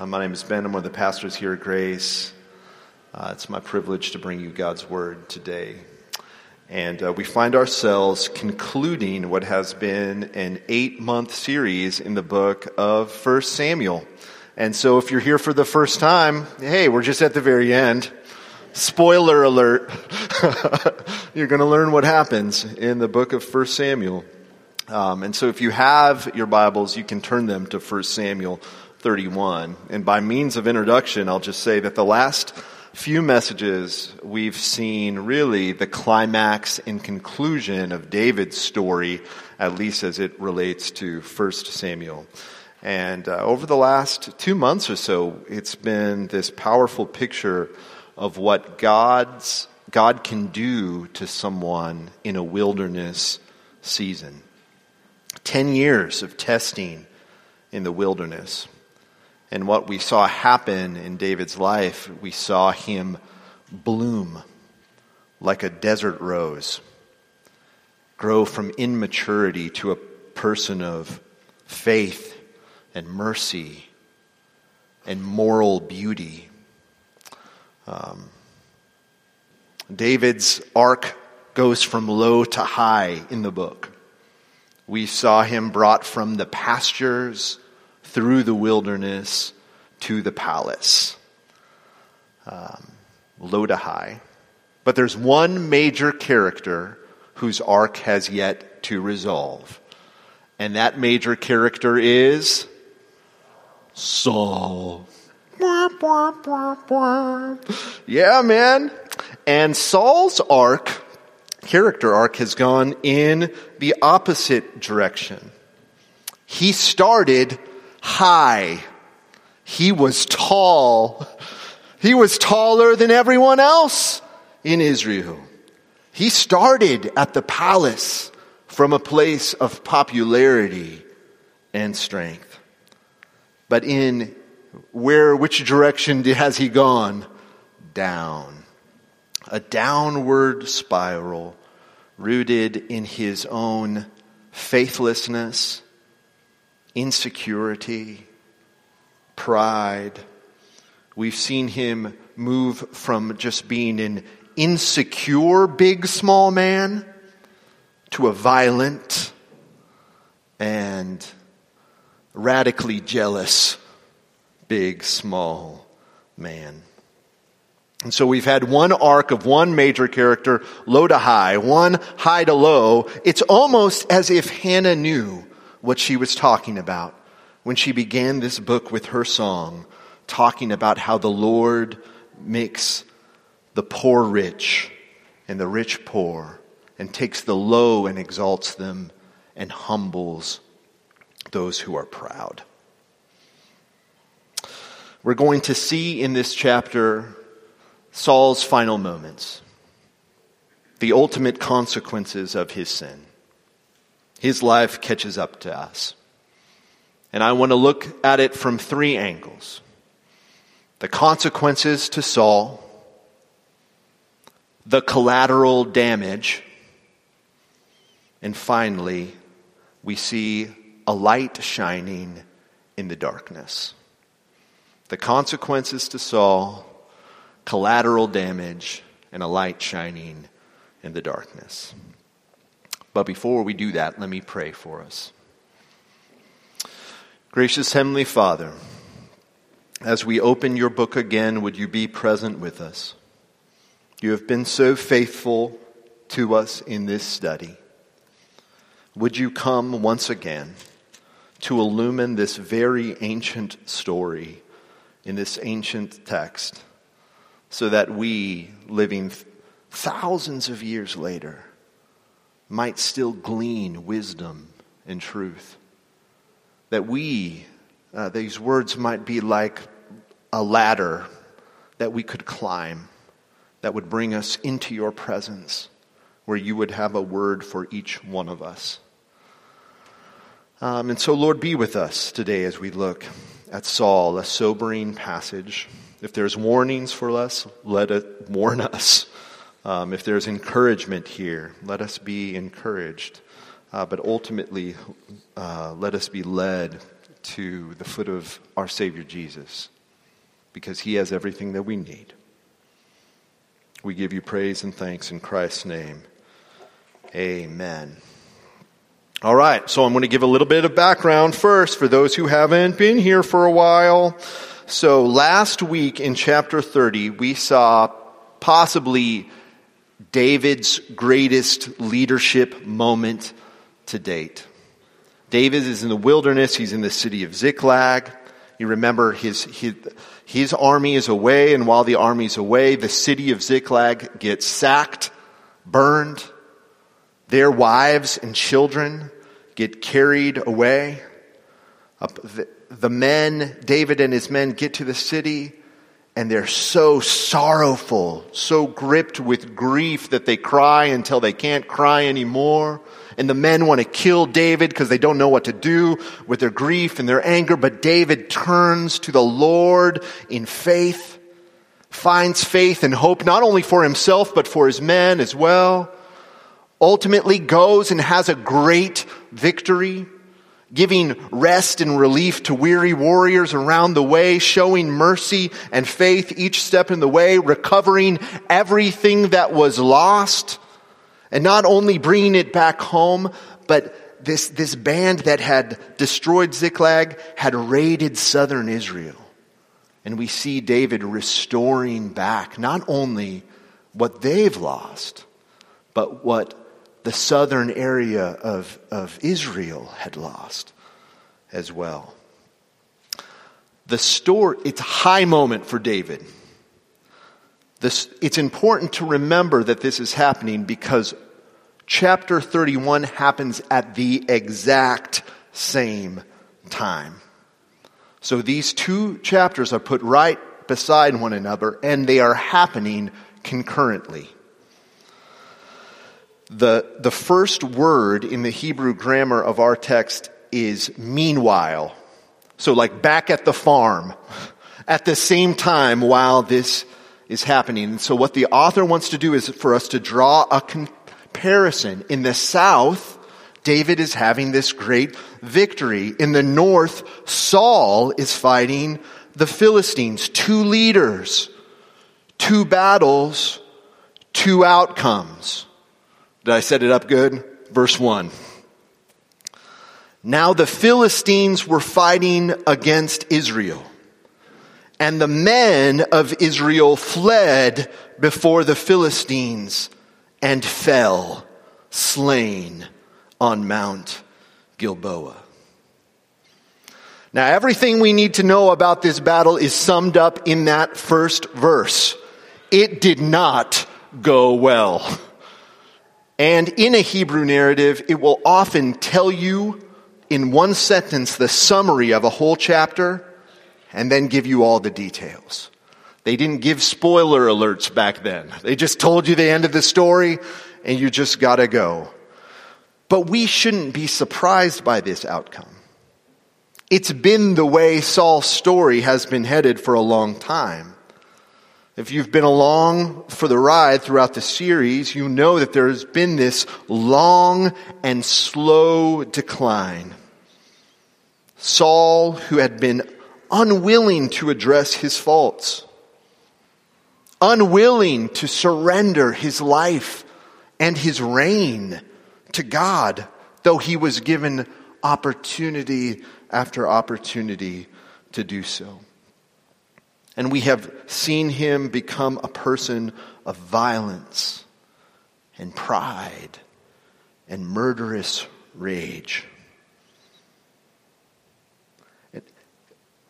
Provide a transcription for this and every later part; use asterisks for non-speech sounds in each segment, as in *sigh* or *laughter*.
Uh, my name is Ben. I'm one of the pastors here at Grace. Uh, it's my privilege to bring you God's Word today. And uh, we find ourselves concluding what has been an eight month series in the book of 1 Samuel. And so if you're here for the first time, hey, we're just at the very end. Spoiler alert. *laughs* you're going to learn what happens in the book of 1 Samuel. Um, and so if you have your Bibles, you can turn them to 1 Samuel 31. And by means of introduction, I'll just say that the last few messages we've seen really the climax and conclusion of David's story, at least as it relates to 1 Samuel. And uh, over the last two months or so, it's been this powerful picture of what God's, God can do to someone in a wilderness season. 10 years of testing in the wilderness. And what we saw happen in David's life, we saw him bloom like a desert rose, grow from immaturity to a person of faith and mercy and moral beauty. Um, David's arc goes from low to high in the book. We saw him brought from the pastures through the wilderness to the palace, um, high. But there's one major character whose arc has yet to resolve. And that major character is Saul. Yeah, man. And Saul's arc character arc has gone in the opposite direction. He started high. He was tall. He was taller than everyone else in Israel. He started at the palace from a place of popularity and strength. But in where, which direction has he gone? Down a downward spiral rooted in his own faithlessness, insecurity, pride. We've seen him move from just being an insecure big small man to a violent and radically jealous big small man. And so we've had one arc of one major character, low to high, one high to low. It's almost as if Hannah knew what she was talking about when she began this book with her song, talking about how the Lord makes the poor rich and the rich poor and takes the low and exalts them and humbles those who are proud. We're going to see in this chapter Saul's final moments, the ultimate consequences of his sin. His life catches up to us. And I want to look at it from three angles the consequences to Saul, the collateral damage, and finally, we see a light shining in the darkness. The consequences to Saul, collateral damage, and a light shining in the darkness. But before we do that, let me pray for us. Gracious Heavenly Father, as we open your book again, would you be present with us? You have been so faithful to us in this study. Would you come once again to illumine this very ancient story in this ancient text? so that we, living thousands of years later, might still glean wisdom and truth. That we, uh, these words might be like a ladder that we could climb that would bring us into your presence, where you would have a word for each one of us. Um, and so, Lord, be with us today as we look at Saul, a sobering passage. If there's warnings for us, let it warn us. Um, if there's encouragement here, let us be encouraged. Uh, but ultimately, uh, let us be led to the foot of our Savior Jesus because he has everything that we need. We give you praise and thanks in Christ's name. Amen. All right, so I'm going to give a little bit of background first for those who haven't been here for a while. So last week in chapter 30, we saw possibly David's greatest leadership moment to date. David is in the wilderness. He's in the city of Ziklag. You remember his, his, his army is away, and while the army's away, the city of Ziklag gets sacked, burned. Their wives and children get carried away. The, the men, David and his men, get to the city, and they're so sorrowful, so gripped with grief that they cry until they can't cry anymore. And the men want to kill David because they don't know what to do with their grief and their anger. But David turns to the Lord in faith, finds faith and hope not only for himself, but for his men as well. Ultimately goes and has a great victory giving rest and relief to weary warriors around the way, showing mercy and faith each step in the way, recovering everything that was lost. And not only bringing it back home, but this, this band that had destroyed Ziklag had raided southern Israel. And we see David restoring back not only what they've lost, but what the southern area of, of Israel had lost as well. The story, it's a high moment for David. This, it's important to remember that this is happening because chapter 31 happens at the exact same time. So these two chapters are put right beside one another and they are happening concurrently. The, the first word in the Hebrew grammar of our text is meanwhile. So like back at the farm at the same time while this is happening. And so what the author wants to do is for us to draw a comparison. In the south, David is having this great victory. In the north, Saul is fighting the Philistines. Two leaders, two battles, two outcomes. Did I set it up good? Verse 1. Now the Philistines were fighting against Israel. And the men of Israel fled before the Philistines and fell slain on Mount Gilboa. Now everything we need to know about this battle is summed up in that first verse. It did not go well. And in a Hebrew narrative, it will often tell you in one sentence the summary of a whole chapter and then give you all the details. They didn't give spoiler alerts back then. They just told you the end of the story and you just gotta go. But we shouldn't be surprised by this outcome. It's been the way Saul's story has been headed for a long time. If you've been along for the ride throughout the series, you know that there has been this long and slow decline. Saul, who had been unwilling to address his faults, unwilling to surrender his life and his reign to God, though he was given opportunity after opportunity to do so. And we have seen him become a person of violence and pride and murderous rage.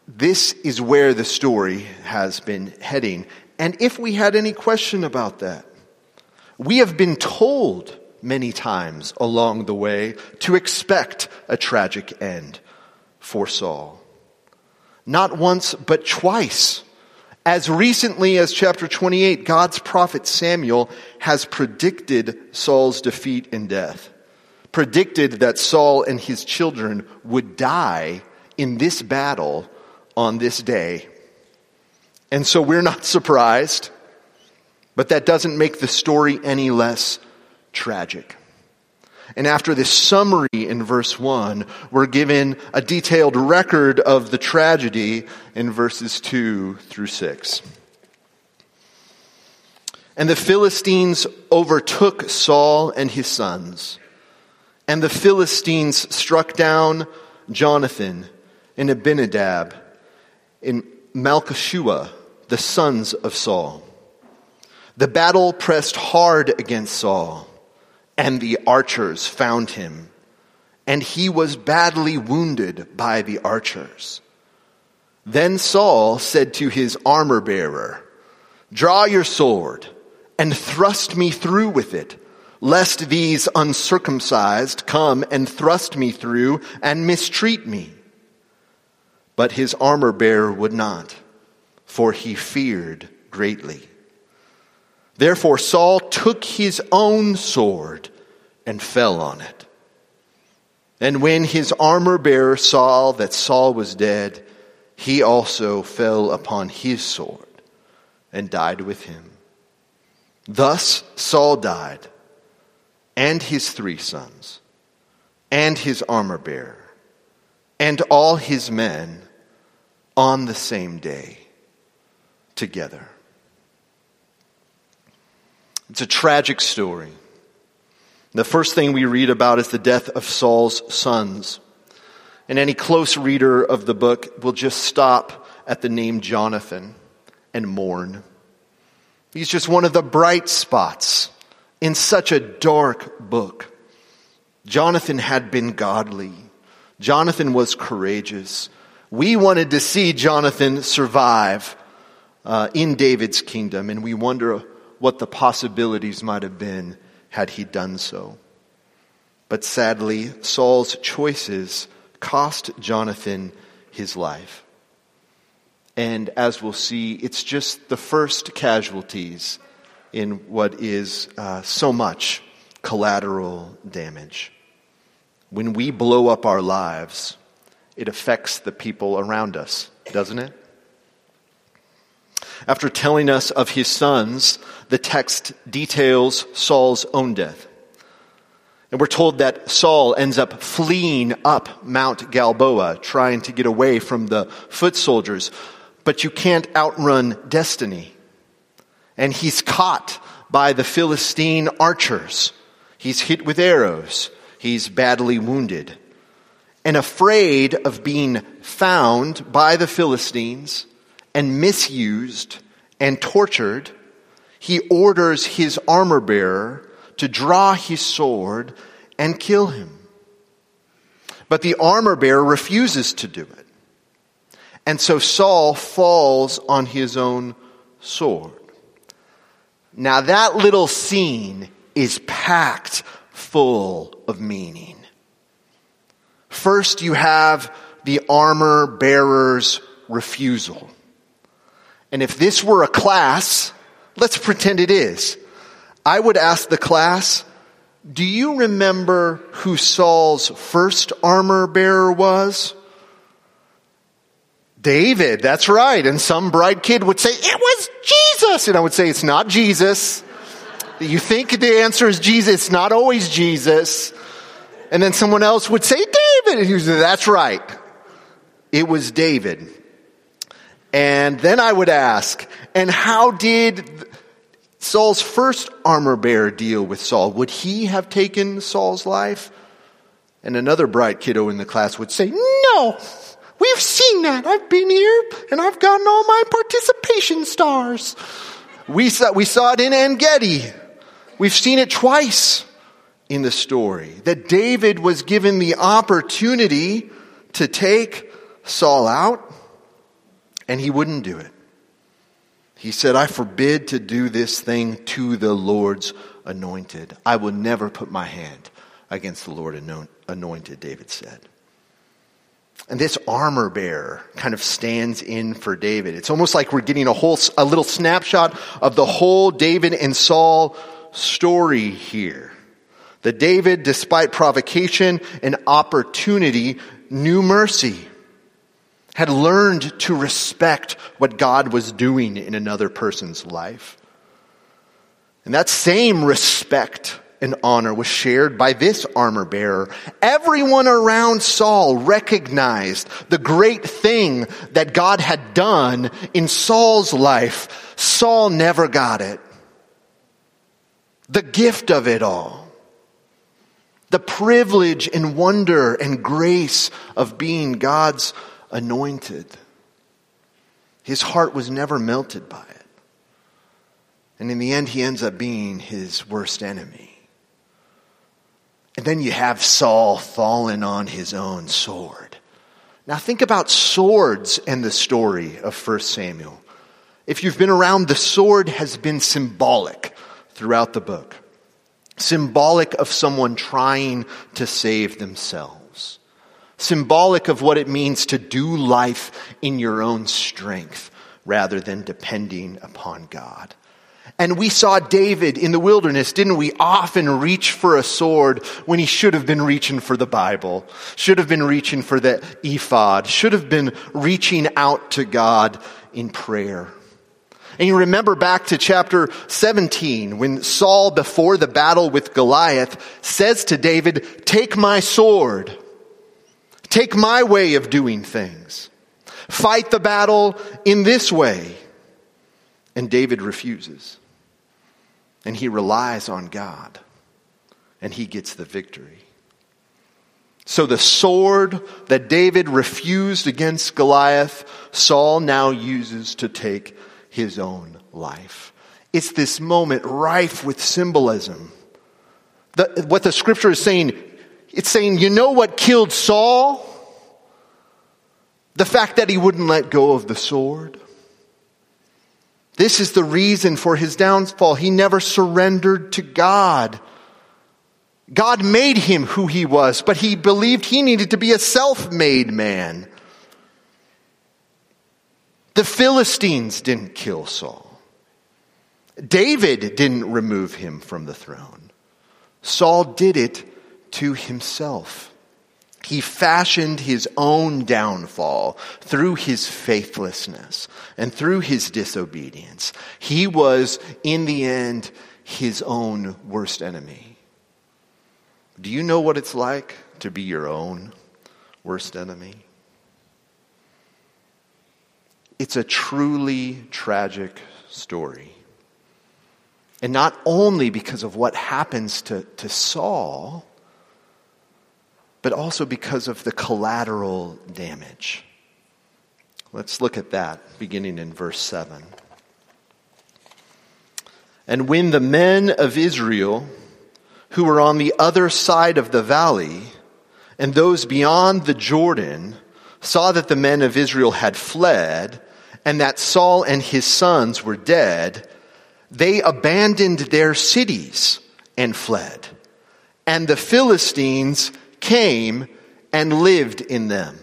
This is where the story has been heading. And if we had any question about that, we have been told many times along the way to expect a tragic end for Saul. Not once, but twice. As recently as chapter 28, God's prophet Samuel has predicted Saul's defeat and death, predicted that Saul and his children would die in this battle on this day. And so we're not surprised, but that doesn't make the story any less tragic. And after this summary in verse 1, we're given a detailed record of the tragedy in verses 2 through 6. And the Philistines overtook Saul and his sons. And the Philistines struck down Jonathan and Abinadab and Malchishua, the sons of Saul. The battle pressed hard against Saul, and the archers found him, and he was badly wounded by the archers. Then Saul said to his armor bearer, Draw your sword and thrust me through with it, lest these uncircumcised come and thrust me through and mistreat me. But his armor bearer would not, for he feared greatly. Therefore Saul took his own sword and fell on it. And when his armor bearer saw that Saul was dead, he also fell upon his sword and died with him. Thus Saul died, and his three sons, and his armor bearer, and all his men on the same day together. It's a tragic story. The first thing we read about is the death of Saul's sons. And any close reader of the book will just stop at the name Jonathan and mourn. He's just one of the bright spots in such a dark book. Jonathan had been godly. Jonathan was courageous. We wanted to see Jonathan survive uh, in David's kingdom, and we wonder what the possibilities might have been had he done so. But sadly, Saul's choices cost Jonathan his life. And as we'll see, it's just the first casualties in what is uh, so much collateral damage. When we blow up our lives, it affects the people around us, doesn't it? After telling us of his sons, the text details Saul's own death. And we're told that Saul ends up fleeing up Mount Gilboa, trying to get away from the foot soldiers but you can't outrun destiny. And he's caught by the Philistine archers. He's hit with arrows. He's badly wounded. And afraid of being found by the Philistines and misused and tortured, he orders his armor bearer to draw his sword and kill him. But the armor bearer refuses to do it. And so Saul falls on his own sword. Now, that little scene is packed full of meaning. First, you have the armor bearer's refusal. And if this were a class, let's pretend it is. I would ask the class, do you remember who Saul's first armor bearer was? David, that's right. And some bright kid would say, it was Jesus. And I would say, it's not Jesus. You think the answer is Jesus. It's not always Jesus. And then someone else would say, David. And would say, that's right. It was David. And then I would ask, and how did Saul's first armor bearer deal with Saul? Would he have taken Saul's life? And another bright kiddo in the class would say, no, We've seen that. I've been here and I've gotten all my participation stars. We saw, we saw it in Engedi. We've seen it twice in the story that David was given the opportunity to take Saul out and he wouldn't do it. He said, I forbid to do this thing to the Lord's anointed. I will never put my hand against the Lord anointed, David said. And this armor bearer kind of stands in for David. It's almost like we're getting a whole, a little snapshot of the whole David and Saul story here. That David, despite provocation and opportunity, knew mercy, had learned to respect what God was doing in another person's life. And that same respect and honor was shared by this armor bearer. Everyone around Saul recognized the great thing that God had done in Saul's life. Saul never got it. The gift of it all. The privilege and wonder and grace of being God's anointed. His heart was never melted by it. And in the end, he ends up being his worst enemy. And then you have Saul fallen on his own sword. Now think about swords and the story of 1 Samuel. If you've been around, the sword has been symbolic throughout the book. Symbolic of someone trying to save themselves. Symbolic of what it means to do life in your own strength rather than depending upon God. And we saw David in the wilderness, didn't we? Often reach for a sword when he should have been reaching for the Bible, should have been reaching for the ephod, should have been reaching out to God in prayer. And you remember back to chapter 17 when Saul, before the battle with Goliath, says to David, Take my sword. Take my way of doing things. Fight the battle in this way. And David refuses and he relies on God, and he gets the victory. So the sword that David refused against Goliath, Saul now uses to take his own life. It's this moment rife with symbolism. The, what the scripture is saying, it's saying, you know what killed Saul? The fact that he wouldn't let go of the sword. This is the reason for his downfall. He never surrendered to God. God made him who he was, but he believed he needed to be a self made man. The Philistines didn't kill Saul. David didn't remove him from the throne. Saul did it to himself. He fashioned his own downfall through his faithlessness and through his disobedience. He was, in the end, his own worst enemy. Do you know what it's like to be your own worst enemy? It's a truly tragic story. And not only because of what happens to, to Saul, but also because of the collateral damage. Let's look at that beginning in verse 7. And when the men of Israel, who were on the other side of the valley, and those beyond the Jordan, saw that the men of Israel had fled, and that Saul and his sons were dead, they abandoned their cities and fled. And the Philistines came and lived in them.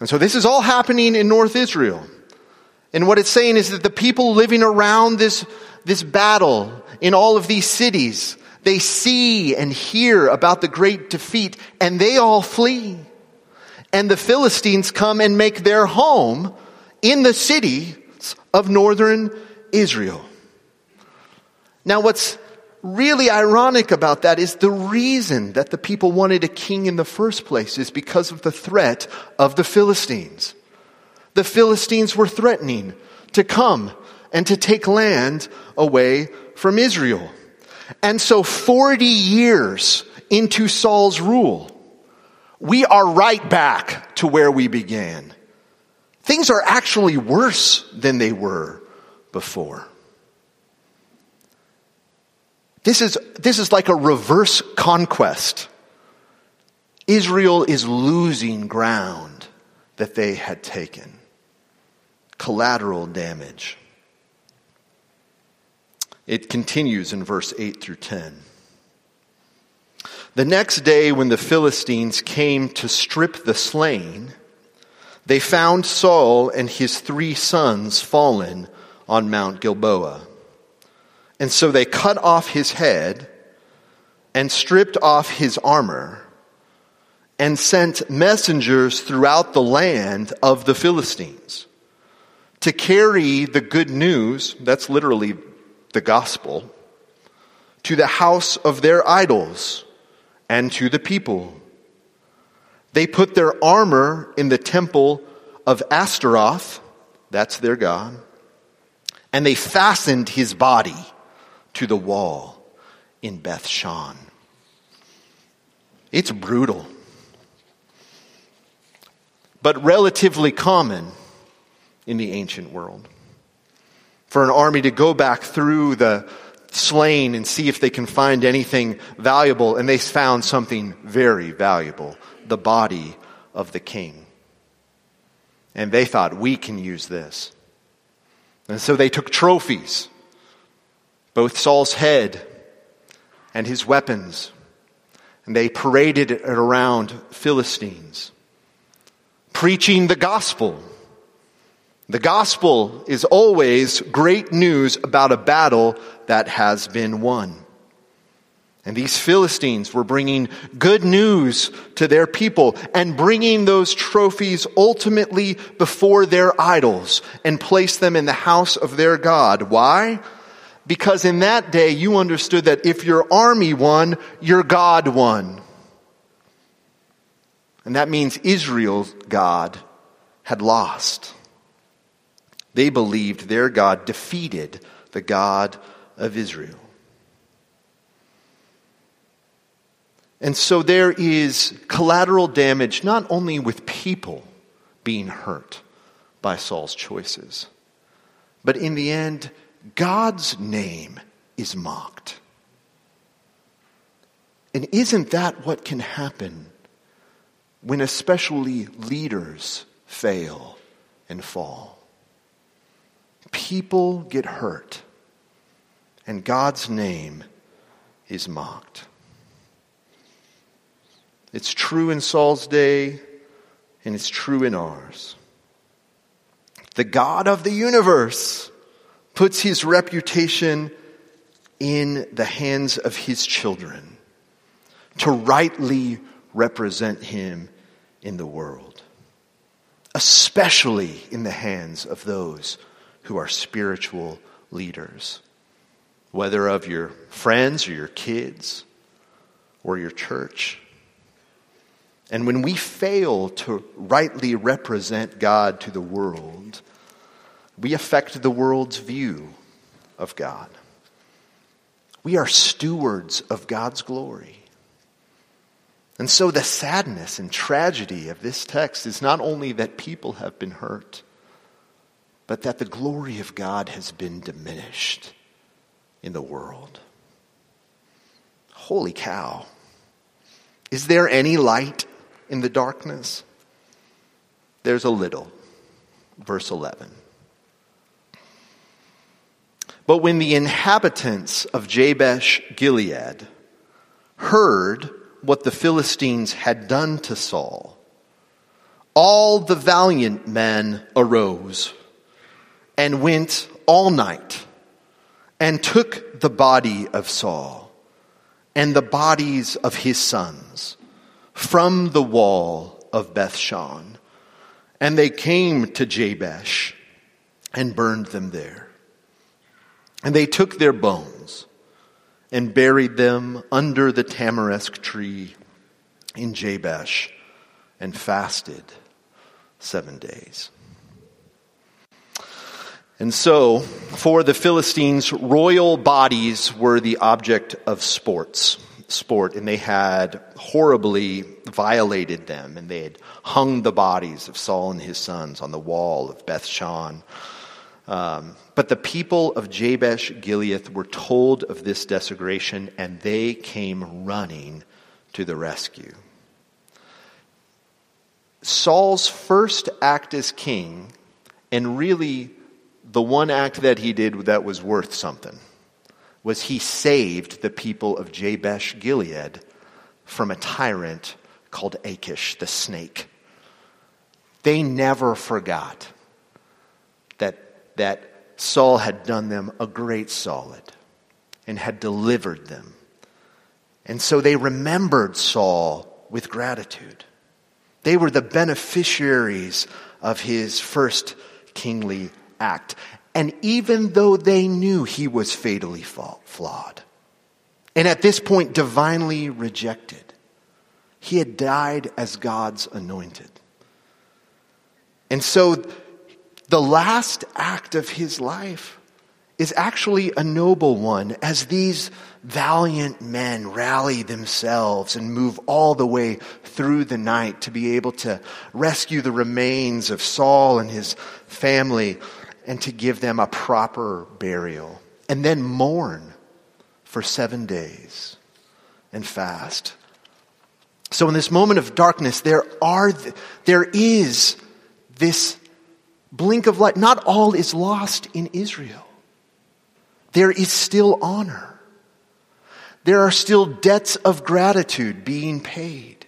And so this is all happening in North Israel. And what it's saying is that the people living around this, this battle in all of these cities, they see and hear about the great defeat and they all flee. And the Philistines come and make their home in the cities of northern Israel. Now what's really ironic about that is the reason that the people wanted a king in the first place is because of the threat of the Philistines. The Philistines were threatening to come and to take land away from Israel. And so 40 years into Saul's rule, we are right back to where we began. Things are actually worse than they were before. This is, this is like a reverse conquest. Israel is losing ground that they had taken. Collateral damage. It continues in verse 8 through 10. The next day, when the Philistines came to strip the slain, they found Saul and his three sons fallen on Mount Gilboa. And so they cut off his head and stripped off his armor and sent messengers throughout the land of the Philistines to carry the good news, that's literally the gospel, to the house of their idols and to the people. They put their armor in the temple of Ashtaroth, that's their God, and they fastened his body to the wall in Beth Shan. It's brutal, but relatively common in the ancient world. For an army to go back through the slain and see if they can find anything valuable, and they found something very valuable the body of the king. And they thought, we can use this. And so they took trophies, both Saul's head and his weapons, and they paraded it around Philistines, preaching the gospel. The gospel is always great news about a battle that has been won. And these Philistines were bringing good news to their people and bringing those trophies ultimately before their idols and place them in the house of their God. Why? Because in that day you understood that if your army won, your God won. And that means Israel's God had lost. They believed their God defeated the God of Israel. And so there is collateral damage not only with people being hurt by Saul's choices, but in the end, God's name is mocked. And isn't that what can happen when especially leaders fail and fall? People get hurt, and God's name is mocked. It's true in Saul's day, and it's true in ours. The God of the universe puts his reputation in the hands of his children to rightly represent him in the world, especially in the hands of those who are spiritual leaders, whether of your friends or your kids or your church. And when we fail to rightly represent God to the world, we affect the world's view of God. We are stewards of God's glory. And so the sadness and tragedy of this text is not only that people have been hurt, but that the glory of God has been diminished in the world. Holy cow. Is there any light in the darkness? There's a little. Verse 11. But when the inhabitants of Jabesh Gilead heard what the Philistines had done to Saul, all the valiant men arose and went all night and took the body of Saul and the bodies of his sons from the wall of Bethshan. And they came to Jabesh and burned them there. And they took their bones and buried them under the tamarisk tree in Jabesh and fasted seven days. And so, for the Philistines, royal bodies were the object of sports sport and they had horribly violated them and they had hung the bodies of Saul and his sons on the wall of Beth Shan. Um, but the people of Jabesh Gilead were told of this desecration and they came running to the rescue. Saul's first act as king, and really the one act that he did that was worth something, was he saved the people of Jabesh Gilead from a tyrant called Achish, the snake. They never forgot that, that Saul had done them a great solid and had delivered them. And so they remembered Saul with gratitude. They were the beneficiaries of his first kingly act. And even though they knew he was fatally flawed, and at this point, divinely rejected. He had died as God's anointed. And so, the last act of his life is actually a noble one as these valiant men rally themselves and move all the way through the night to be able to rescue the remains of Saul and his family and to give them a proper burial and then mourn for seven days and fast. So in this moment of darkness, there are, there is this blink of light. Not all is lost in Israel. There is still honor. There are still debts of gratitude being paid.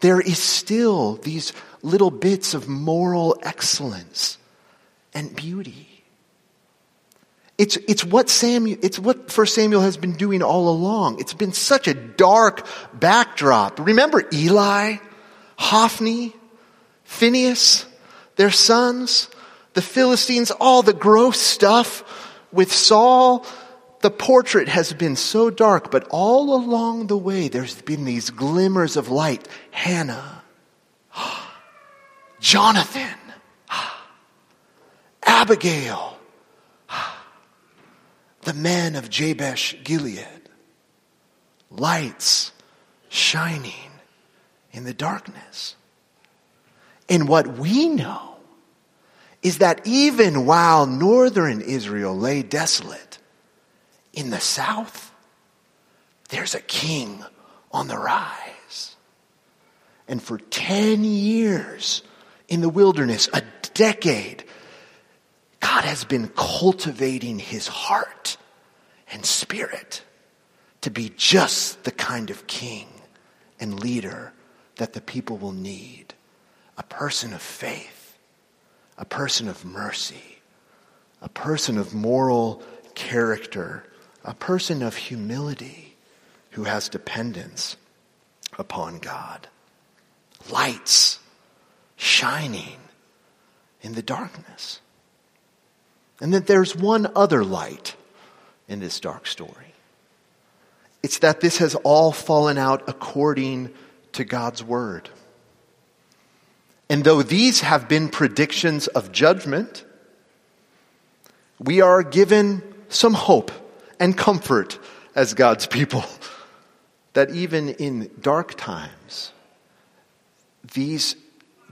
There is still these little bits of moral excellence and beauty. It's, it's what Samuel, it's what First Samuel has been doing all along. It's been such a dark backdrop. Remember Eli, Hophni, Phinehas, their sons, the Philistines, all the gross stuff with Saul. The portrait has been so dark, but all along the way, there's been these glimmers of light. Hannah, *gasps* Jonathan, *gasps* Abigail, *gasps* the men of Jabesh Gilead. Lights shining in the darkness. And what we know is that even while northern Israel lay desolate, in the south, there's a king on the rise. And for 10 years in the wilderness, a decade, God has been cultivating his heart and spirit to be just the kind of king and leader that the people will need. A person of faith, a person of mercy, a person of moral character, a person of humility who has dependence upon God. Lights shining in the darkness. And that there's one other light in this dark story. It's that this has all fallen out according to God's word. And though these have been predictions of judgment, we are given some hope and comfort as God's people *laughs* that even in dark times, these,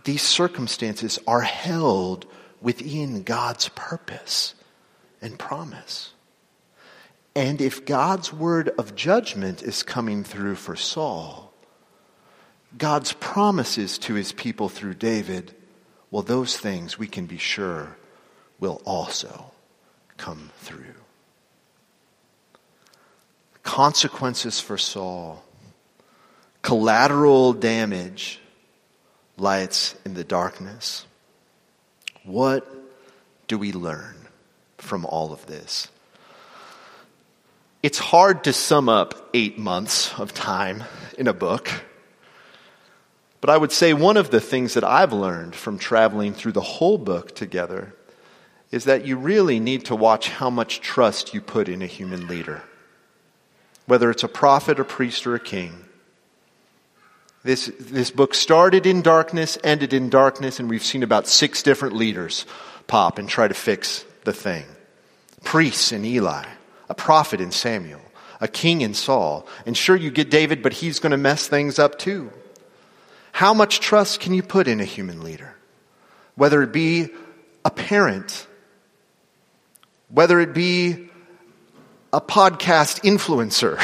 these circumstances are held within God's purpose and promise. And if God's word of judgment is coming through for Saul, God's promises to his people through David, well, those things we can be sure will also come through. Consequences for Saul, collateral damage lights in the darkness. What do we learn from all of this? It's hard to sum up eight months of time in a book. But I would say one of the things that I've learned from traveling through the whole book together is that you really need to watch how much trust you put in a human leader. Whether it's a prophet, a priest, or a king, this, this book started in darkness, ended in darkness, and we've seen about six different leaders pop and try to fix the thing. Priests in Eli, a prophet in Samuel, a king in Saul. And sure, you get David, but he's going to mess things up too. How much trust can you put in a human leader? Whether it be a parent, whether it be a podcast influencer,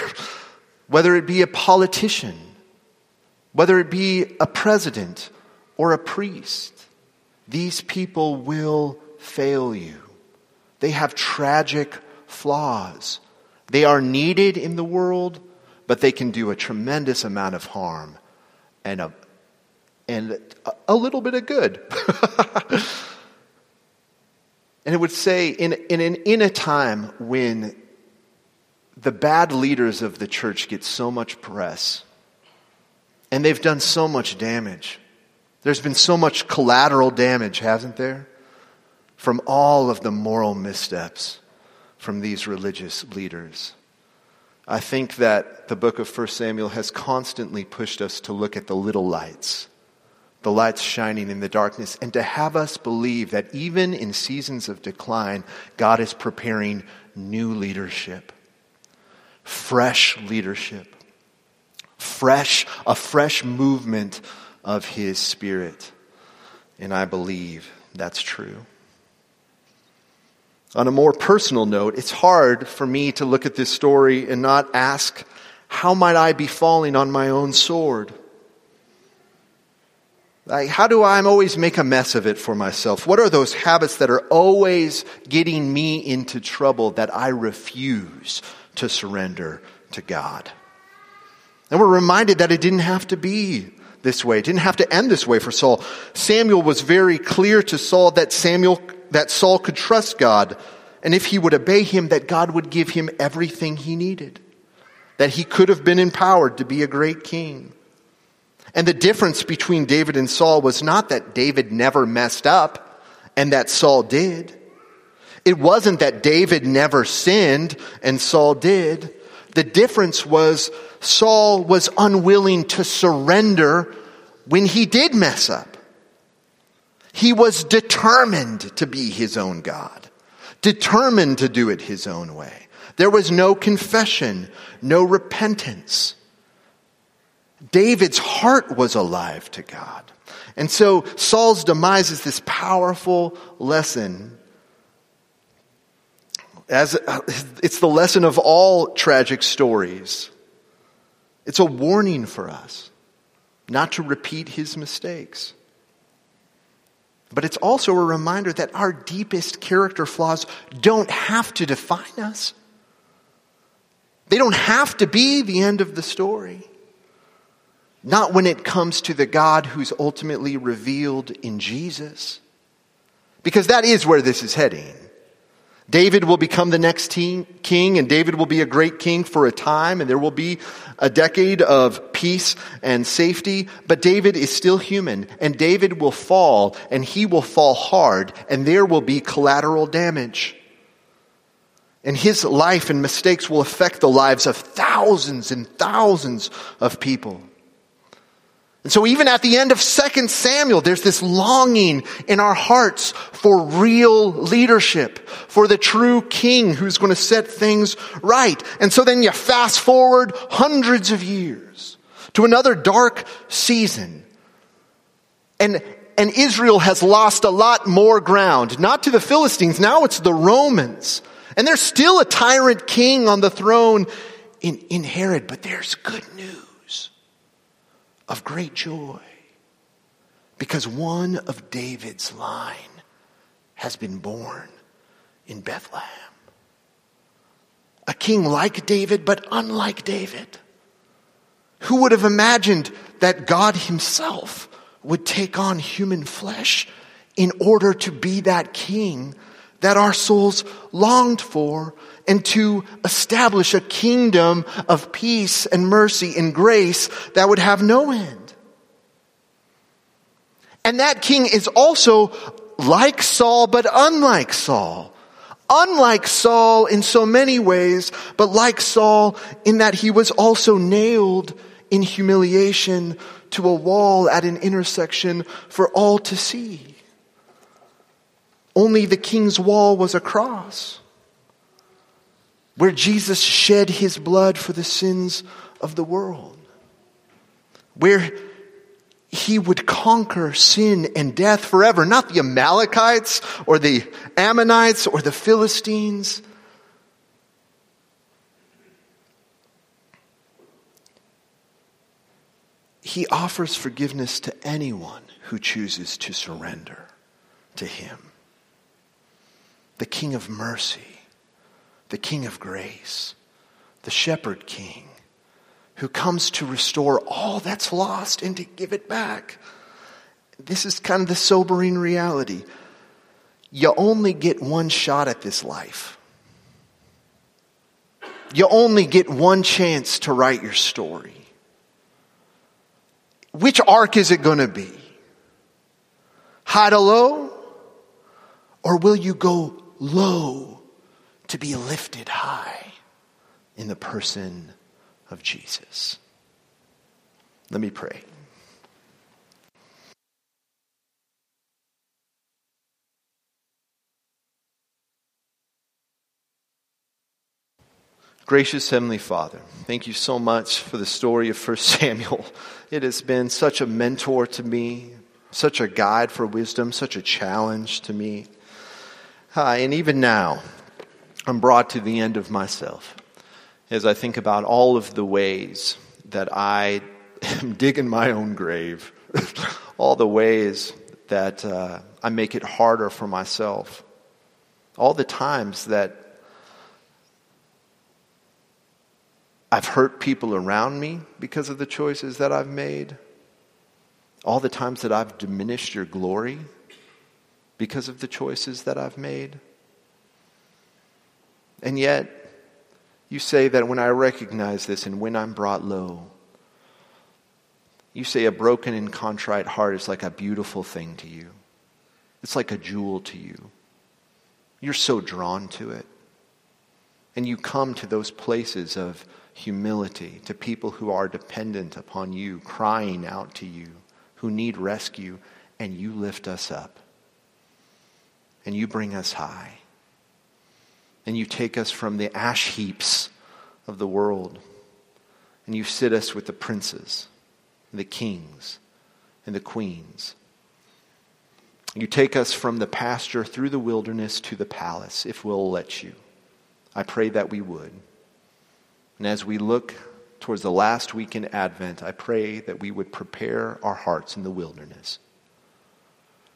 *laughs* whether it be a politician, whether it be a president or a priest, these people will fail you. They have tragic flaws. They are needed in the world, but they can do a tremendous amount of harm and a, and a little bit of good. *laughs* and it would say, in, in, in a time when the bad leaders of the church get so much press, and they've done so much damage. There's been so much collateral damage, hasn't there? From all of the moral missteps from these religious leaders. I think that the book of 1 Samuel has constantly pushed us to look at the little lights, the lights shining in the darkness, and to have us believe that even in seasons of decline, God is preparing new leadership, fresh leadership, fresh, a fresh movement of His Spirit. And I believe that's true. On a more personal note, it's hard for me to look at this story and not ask, how might I be falling on my own sword? Like, how do I always make a mess of it for myself? What are those habits that are always getting me into trouble that I refuse to surrender to God? And we're reminded that it didn't have to be this way. It didn't have to end this way for Saul. Samuel was very clear to Saul that Samuel, that Saul could trust God. And if he would obey him, that God would give him everything he needed. That he could have been empowered to be a great king. And the difference between David and Saul was not that David never messed up and that Saul did. It wasn't that David never sinned and Saul did. The difference was Saul was unwilling to surrender when he did mess up. He was determined to be his own God, determined to do it his own way. There was no confession, no repentance. David's heart was alive to God. And so Saul's demise is this powerful lesson as it's the lesson of all tragic stories. It's a warning for us not to repeat his mistakes. But it's also a reminder that our deepest character flaws don't have to define us. They don't have to be the end of the story. Not when it comes to the God who's ultimately revealed in Jesus. Because that is where this is heading. David will become the next king, and David will be a great king for a time, and there will be a decade of peace and safety. But David is still human, and David will fall, and he will fall hard, and there will be collateral damage. And his life and mistakes will affect the lives of thousands and thousands of people. And so even at the end of 2 Samuel, there's this longing in our hearts for real leadership, for the true king who's going to set things right. And so then you fast forward hundreds of years to another dark season. And, and Israel has lost a lot more ground, not to the Philistines, now it's the Romans. And there's still a tyrant king on the throne in, in Herod, but there's good news of great joy because one of David's line has been born in Bethlehem. A king like David, but unlike David. Who would have imagined that God himself would take on human flesh in order to be that king that our souls longed for and to establish a kingdom of peace and mercy and grace that would have no end. And that king is also like Saul, but unlike Saul. Unlike Saul in so many ways, but like Saul in that he was also nailed in humiliation to a wall at an intersection for all to see. Only the king's wall was a cross where Jesus shed his blood for the sins of the world, where he would conquer sin and death forever, not the Amalekites or the Ammonites or the Philistines. He offers forgiveness to anyone who chooses to surrender to him the King of mercy, the King of grace, the Shepherd King, who comes to restore all that's lost and to give it back. This is kind of the sobering reality. You only get one shot at this life. You only get one chance to write your story. Which arc is it going to be? High to low? Or will you go low to be lifted high in the person of Jesus. Let me pray. Gracious Heavenly Father, thank you so much for the story of 1 *laughs* Samuel. It has been such a mentor to me, such a guide for wisdom, such a challenge to me. Uh, and even now, I'm brought to the end of myself as I think about all of the ways that I am *laughs* digging my own grave, *laughs* all the ways that uh, I make it harder for myself, all the times that I've hurt people around me because of the choices that I've made. All the times that I've diminished your glory because of the choices that I've made. And yet, you say that when I recognize this and when I'm brought low, you say a broken and contrite heart is like a beautiful thing to you. It's like a jewel to you. You're so drawn to it. And you come to those places of humility to people who are dependent upon you, crying out to you, who need rescue, and you lift us up. And you bring us high. And you take us from the ash heaps of the world. And you sit us with the princes, the kings, and the queens. You take us from the pasture through the wilderness to the palace, if we'll let you. I pray that we would. And as we look towards the last week in Advent, I pray that we would prepare our hearts in the wilderness,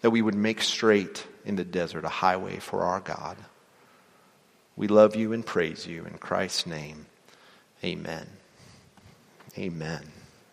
that we would make straight in the desert a highway for our God. We love you and praise you in Christ's name. Amen. Amen.